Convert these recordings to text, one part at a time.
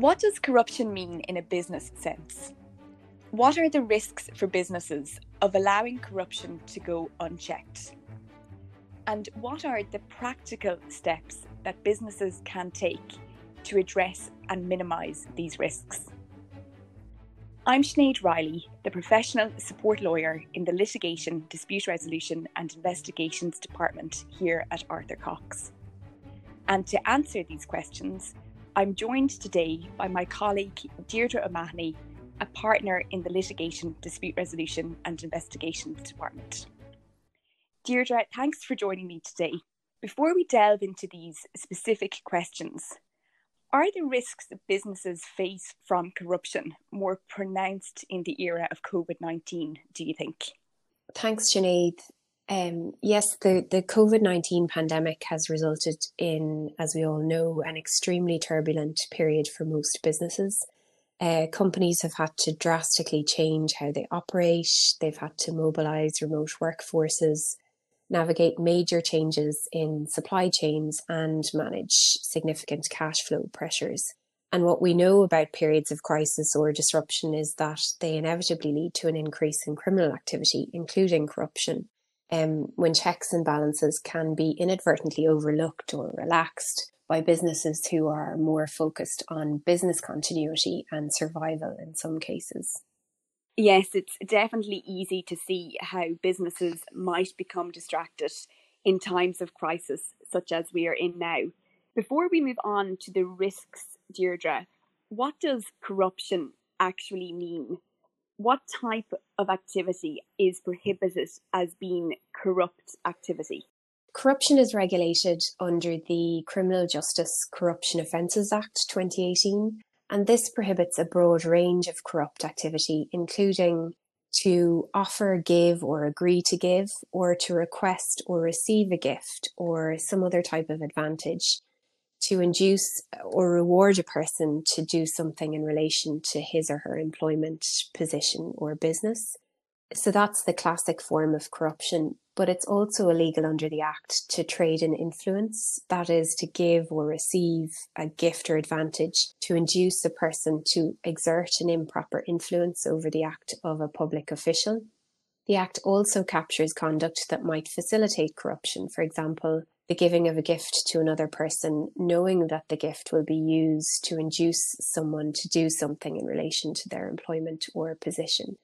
What does corruption mean in a business sense? What are the risks for businesses of allowing corruption to go unchecked? And what are the practical steps that businesses can take to address and minimise these risks? I'm Sinead Reilly, the professional support lawyer in the Litigation, Dispute Resolution and Investigations Department here at Arthur Cox. And to answer these questions, I'm joined today by my colleague Deirdre O'Mahony, a partner in the Litigation, Dispute Resolution and Investigations Department. Deirdre, thanks for joining me today. Before we delve into these specific questions, are the risks that businesses face from corruption more pronounced in the era of COVID 19, do you think? Thanks, Sinead. Um, yes, the, the COVID 19 pandemic has resulted in, as we all know, an extremely turbulent period for most businesses. Uh, companies have had to drastically change how they operate, they've had to mobilize remote workforces, navigate major changes in supply chains, and manage significant cash flow pressures. And what we know about periods of crisis or disruption is that they inevitably lead to an increase in criminal activity, including corruption um, when checks and balances can be inadvertently overlooked or relaxed by businesses who are more focused on business continuity and survival in some cases. Yes, it's definitely easy to see how businesses might become distracted in times of crisis, such as we are in now. Before we move on to the risks, Deirdre, what does corruption actually mean? What type of activity is prohibited as being corrupt activity? Corruption is regulated under the Criminal Justice Corruption Offences Act 2018, and this prohibits a broad range of corrupt activity, including to offer, give, or agree to give, or to request or receive a gift or some other type of advantage to induce or reward a person to do something in relation to his or her employment position or business. So that's the classic form of corruption, but it's also illegal under the Act to trade in influence, that is, to give or receive a gift or advantage to induce a person to exert an improper influence over the act of a public official. The Act also captures conduct that might facilitate corruption, for example, the giving of a gift to another person, knowing that the gift will be used to induce someone to do something in relation to their employment or position.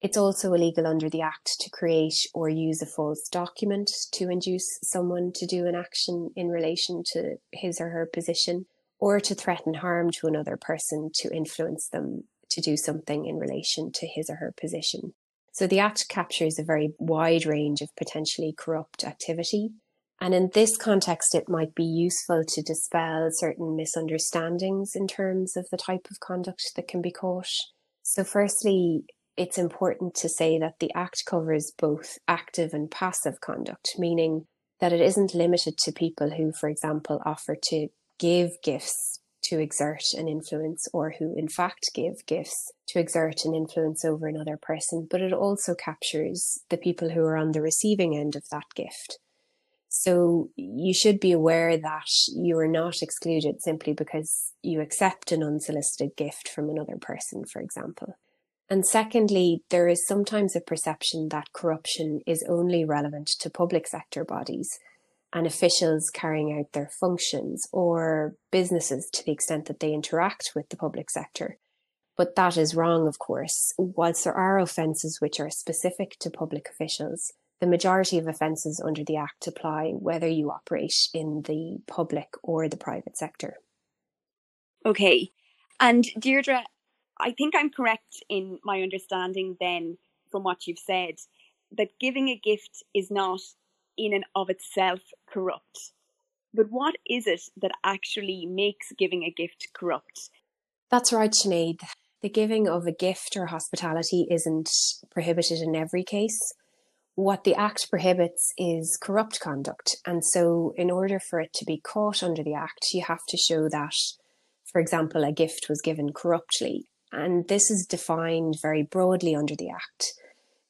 It's also illegal under the Act to create or use a false document to induce someone to do an action in relation to his or her position, or to threaten harm to another person to influence them to do something in relation to his or her position. So the Act captures a very wide range of potentially corrupt activity and in this context, it might be useful to dispel certain misunderstandings in terms of the type of conduct that can be caught. So, firstly, it's important to say that the Act covers both active and passive conduct, meaning that it isn't limited to people who, for example, offer to give gifts to exert an influence or who, in fact, give gifts to exert an influence over another person, but it also captures the people who are on the receiving end of that gift. So you should be aware that you are not excluded simply because you accept an unsolicited gift from another person, for example. And secondly, there is sometimes a perception that corruption is only relevant to public sector bodies and officials carrying out their functions or businesses to the extent that they interact with the public sector. But that is wrong, of course. Whilst there are offences which are specific to public officials, the majority of offences under the Act apply whether you operate in the public or the private sector. Okay. And Deirdre, I think I'm correct in my understanding then from what you've said that giving a gift is not in and of itself corrupt. But what is it that actually makes giving a gift corrupt? That's right, Sinead. The giving of a gift or hospitality isn't prohibited in every case what the Act prohibits is corrupt conduct. And so, in order for it to be caught under the Act, you have to show that, for example, a gift was given corruptly. And this is defined very broadly under the Act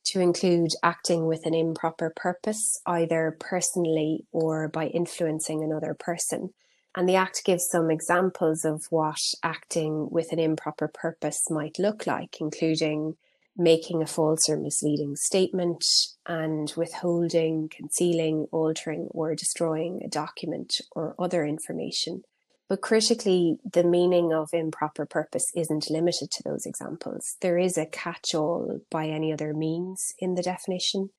to include acting with an improper purpose, either personally or by influencing another person. And the Act gives some examples of what acting with an improper purpose might look like, including making a false or misleading statement and withholding, concealing, altering, or destroying a document or other information. But critically, the meaning of improper purpose isn't limited to those examples. There is a catch all by any other means in the definition.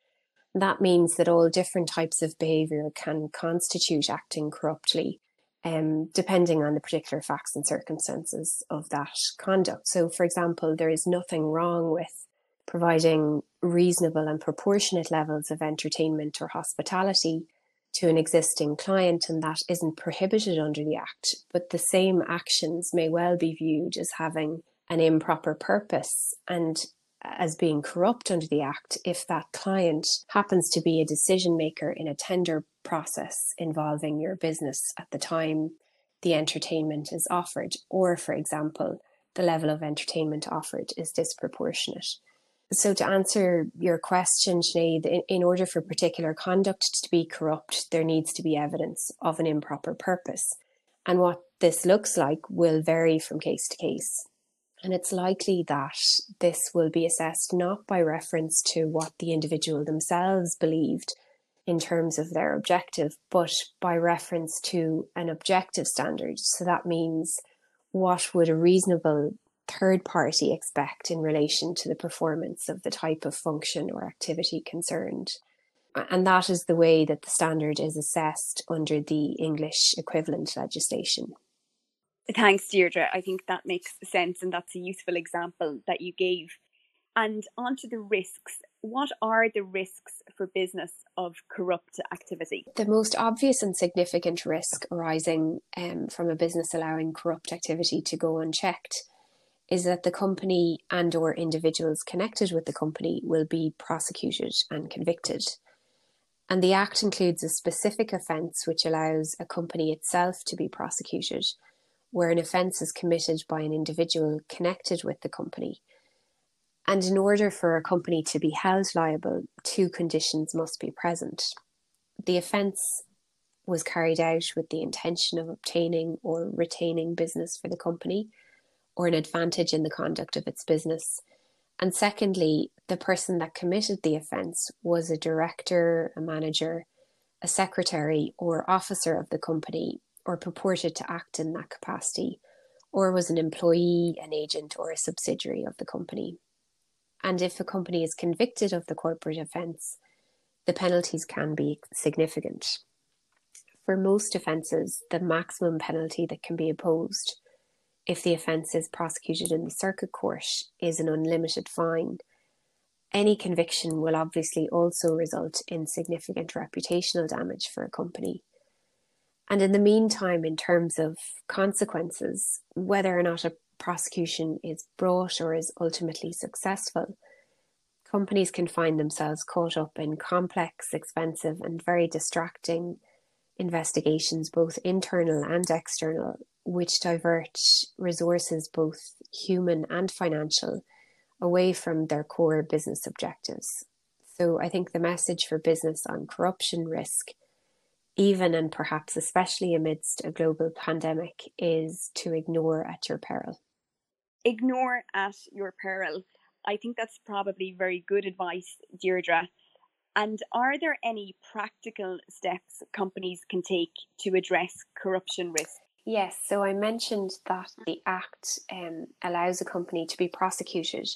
That means that all different types of behaviour can constitute acting corruptly, um, depending on the particular facts and circumstances of that conduct. So, for example, there is nothing wrong with providing reasonable and proportionate levels of entertainment or hospitality to an existing client, and that isn't prohibited under the Act. But the same actions may well be viewed as having an improper purpose and as being corrupt under the Act if that client happens to be a decision maker in a tender process involving your business at the time the entertainment is offered, or, for example, the level of entertainment offered is disproportionate. So, to answer your question, Sinead, in, in order for particular conduct to be corrupt, there needs to be evidence of an improper purpose. And what this looks like will vary from case to case. And it's likely that this will be assessed not by reference to what the individual themselves believed in terms of their objective, but by reference to an objective standard. So that means what would a reasonable third party expect in relation to the performance of the type of function or activity concerned? And that is the way that the standard is assessed under the English equivalent legislation. Thanks, Deirdre. I think that makes sense, and that's a useful example that you gave. And onto the risks. What are the risks for business of corrupt activity? The most obvious and significant risk arising um, from a business allowing corrupt activity to go unchecked is that the company and or individuals connected with the company will be prosecuted and convicted. And the act includes a specific offence which allows a company itself to be prosecuted where an offence is committed by an individual connected with the company. And in order for a company to be held liable, two conditions must be present. The offence was carried out with the intention of obtaining or retaining business for the company or an advantage in the conduct of its business. And secondly, the person that committed the offence was a director, a manager, a secretary, or officer of the company or purported to act in that capacity, or was an employee, an agent, or a subsidiary of the company. And if a company is convicted of the corporate offence, the penalties can be significant. For most offences, the maximum penalty that can be imposed if the offence is prosecuted in the circuit court is an unlimited fine. Any conviction will obviously also result in significant reputational damage for a company. And in the meantime, in terms of consequences, whether or not a prosecution is brought or is ultimately successful, companies can find themselves caught up in complex, expensive, and very distracting investigations, both internal and external, which divert resources, both human and financial, away from their core business objectives. So I think the message for business on corruption risk even and perhaps especially amidst a global pandemic, is to ignore at your peril. Ignore at your peril. I think that's probably very good advice, Deirdre. And are there any practical steps companies can take to address corruption risk? Yes, so I mentioned that the Act um, allows a company to be prosecuted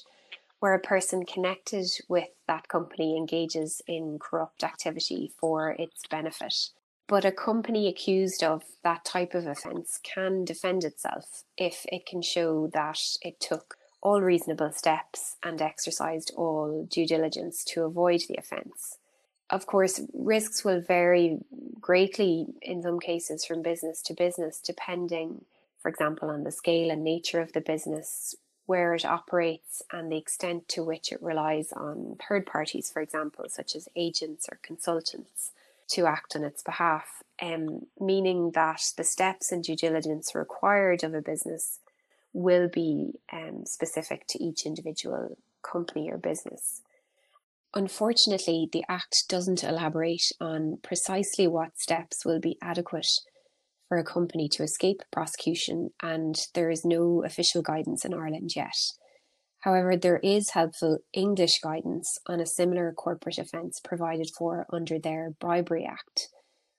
where a person connected with that company engages in corrupt activity for its benefit. But a company accused of that type of offence can defend itself if it can show that it took all reasonable steps and exercised all due diligence to avoid the offence. Of course, risks will vary greatly in some cases from business to business, depending, for example, on the scale and nature of the business, where it operates, and the extent to which it relies on third parties, for example, such as agents or consultants to act on its behalf, um, meaning that the steps and due diligence required of a business will be um, specific to each individual company or business. Unfortunately, the Act doesn't elaborate on precisely what steps will be adequate for a company to escape prosecution, and there is no official guidance in Ireland yet. However, there is helpful English guidance on a similar corporate offence provided for under their Bribery Act,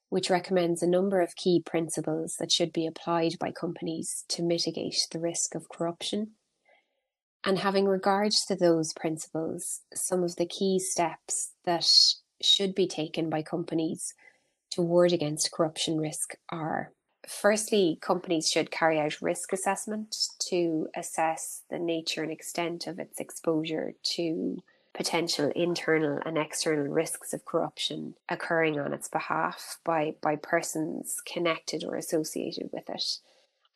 which recommends a number of key principles that should be applied by companies to mitigate the risk of corruption. And having regards to those principles, some of the key steps that should be taken by companies to ward against corruption risk are firstly, companies should carry out risk assessment to assess the nature and extent of its exposure to potential internal and external risks of corruption occurring on its behalf by, by persons connected or associated with it.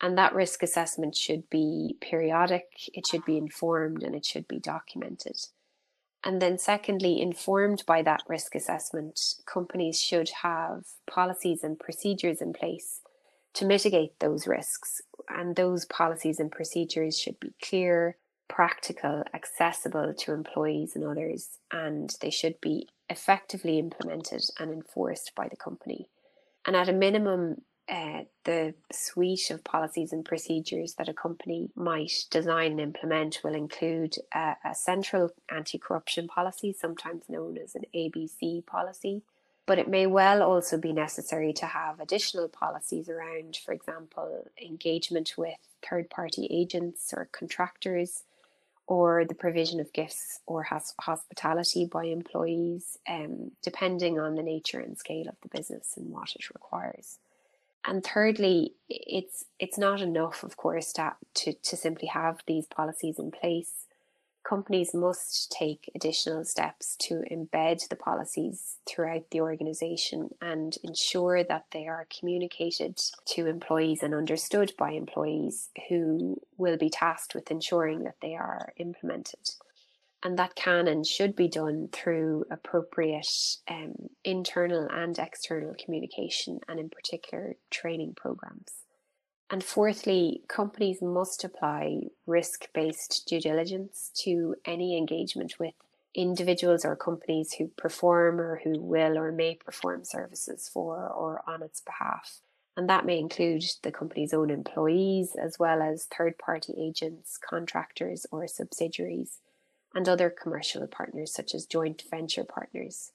And that risk assessment should be periodic, it should be informed, and it should be documented. And then, secondly, informed by that risk assessment, companies should have policies and procedures in place to mitigate those risks. And those policies and procedures should be clear, practical, accessible to employees and others, and they should be effectively implemented and enforced by the company. And at a minimum, uh, the suite of policies and procedures that a company might design and implement will include a, central anti corruption policy, sometimes known as an ABC policy, but it may well also be necessary to have additional policies around, for example, engagement with third party agents or contractors, or the provision of gifts or hospitality by employees, um, depending on the nature and scale of the business and what it requires. And thirdly, it's it's not enough, of course, to, to, to simply have these policies in place companies must take additional steps to embed the policies throughout the organization and ensure that they are communicated to employees and understood by employees who will be tasked with ensuring that they are implemented. And that can and should be done through appropriate um, internal and external communication, and in particular, training programs. And fourthly, companies must apply risk based due diligence to any engagement with individuals or companies who perform or who will or may perform services for or on its behalf. And that may include the company's own employees, as well as third party agents, contractors, or subsidiaries, and other commercial partners, such as joint venture partners.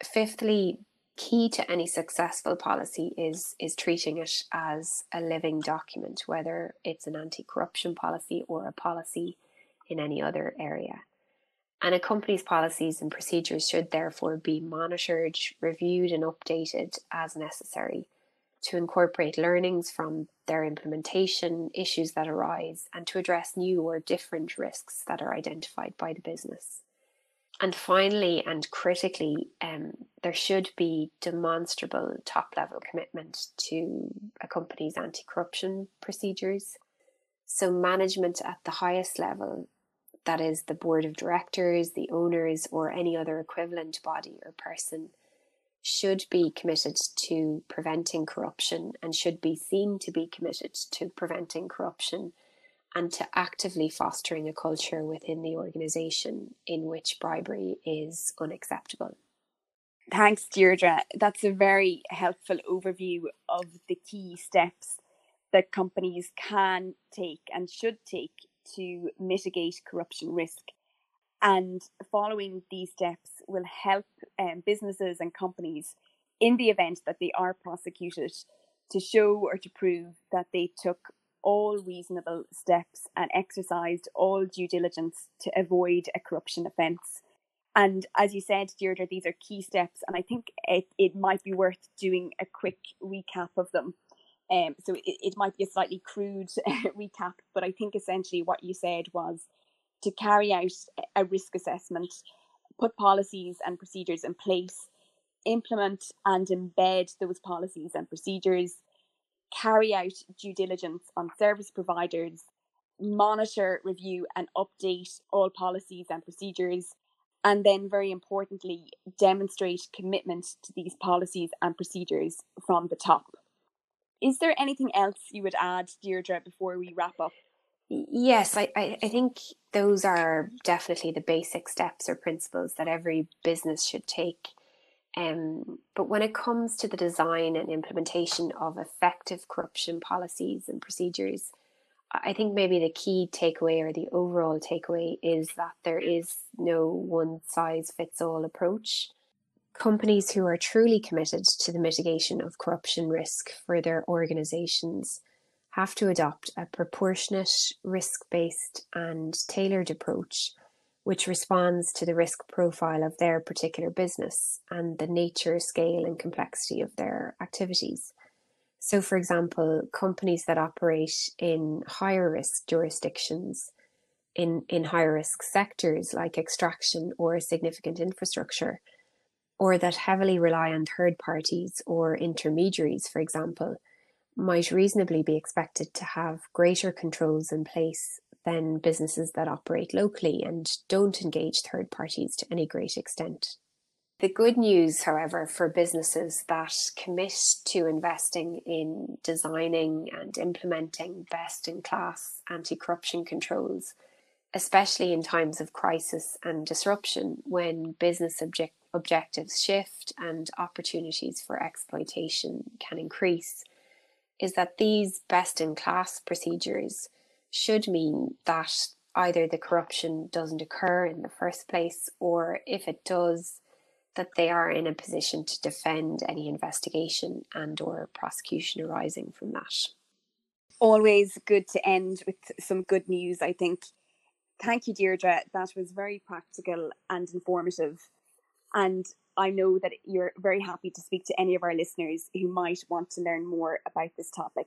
Fifthly, key to any successful policy is is treating it as a living document, whether it's an anti-corruption policy or a policy in any other area. And a company's policies and procedures should therefore be monitored, reviewed, and updated as necessary to incorporate learnings from their implementation, issues that arise, and to address new or different risks that are identified by the business. And finally, and critically, um, there should be demonstrable top level commitment to a company's anti corruption procedures. So, management at the highest level, that is the board of directors, the owners, or any other equivalent body or person, should be committed to preventing corruption and should be seen to be committed to preventing corruption and to actively fostering a culture within the organisation in which bribery is unacceptable. Thanks, Deirdre. That's a very helpful overview of the key steps that companies can take and should take to mitigate corruption risk. And following these steps will help um, businesses and companies in the event that they are prosecuted to show or to prove that they took all reasonable steps and exercised all due diligence to avoid a corruption offence. And as you said, Deirdre, these are key steps, and I think it, it might be worth doing a quick recap of them. Um, so it, it might be a slightly crude recap, but I think essentially what you said was to carry out a risk assessment, put policies and procedures in place, implement and embed those policies and procedures, carry out due diligence on service providers, monitor, review, and update all policies and procedures, and then, very importantly, demonstrate commitment to these policies and procedures from the top. Is there anything else you would add, Deirdre, before we wrap up? Yes, I, I, I think those are definitely the basic steps or principles that every business should take Um, but when it comes to the design and implementation of effective corruption policies and procedures, I think maybe the key takeaway or the overall takeaway is that there is no one size fits all approach. Companies who are truly committed to the mitigation of corruption risk for their organizations have to adopt a proportionate, risk based, and tailored approach which responds to the risk profile of their particular business and the nature, scale, and complexity of their activities. So, for example, companies that operate in higher risk jurisdictions, in, in higher risk sectors like extraction or significant infrastructure, or that heavily rely on third parties or intermediaries, for example, might reasonably be expected to have greater controls in place than businesses that operate locally and don't engage third parties to any great extent. The good news, however, for businesses that commit to investing in designing and implementing best in class anti corruption controls, especially in times of crisis and disruption when business object- objectives shift and opportunities for exploitation can increase, is that these best in class procedures should mean that either the corruption doesn't occur in the first place or if it does, that they are in a position to defend any investigation and or prosecution arising from that. Always good to end with some good news, I think. Thank you, Deirdre. That was very practical and informative. And I know that you're very happy to speak to any of our listeners who might want to learn more about this topic.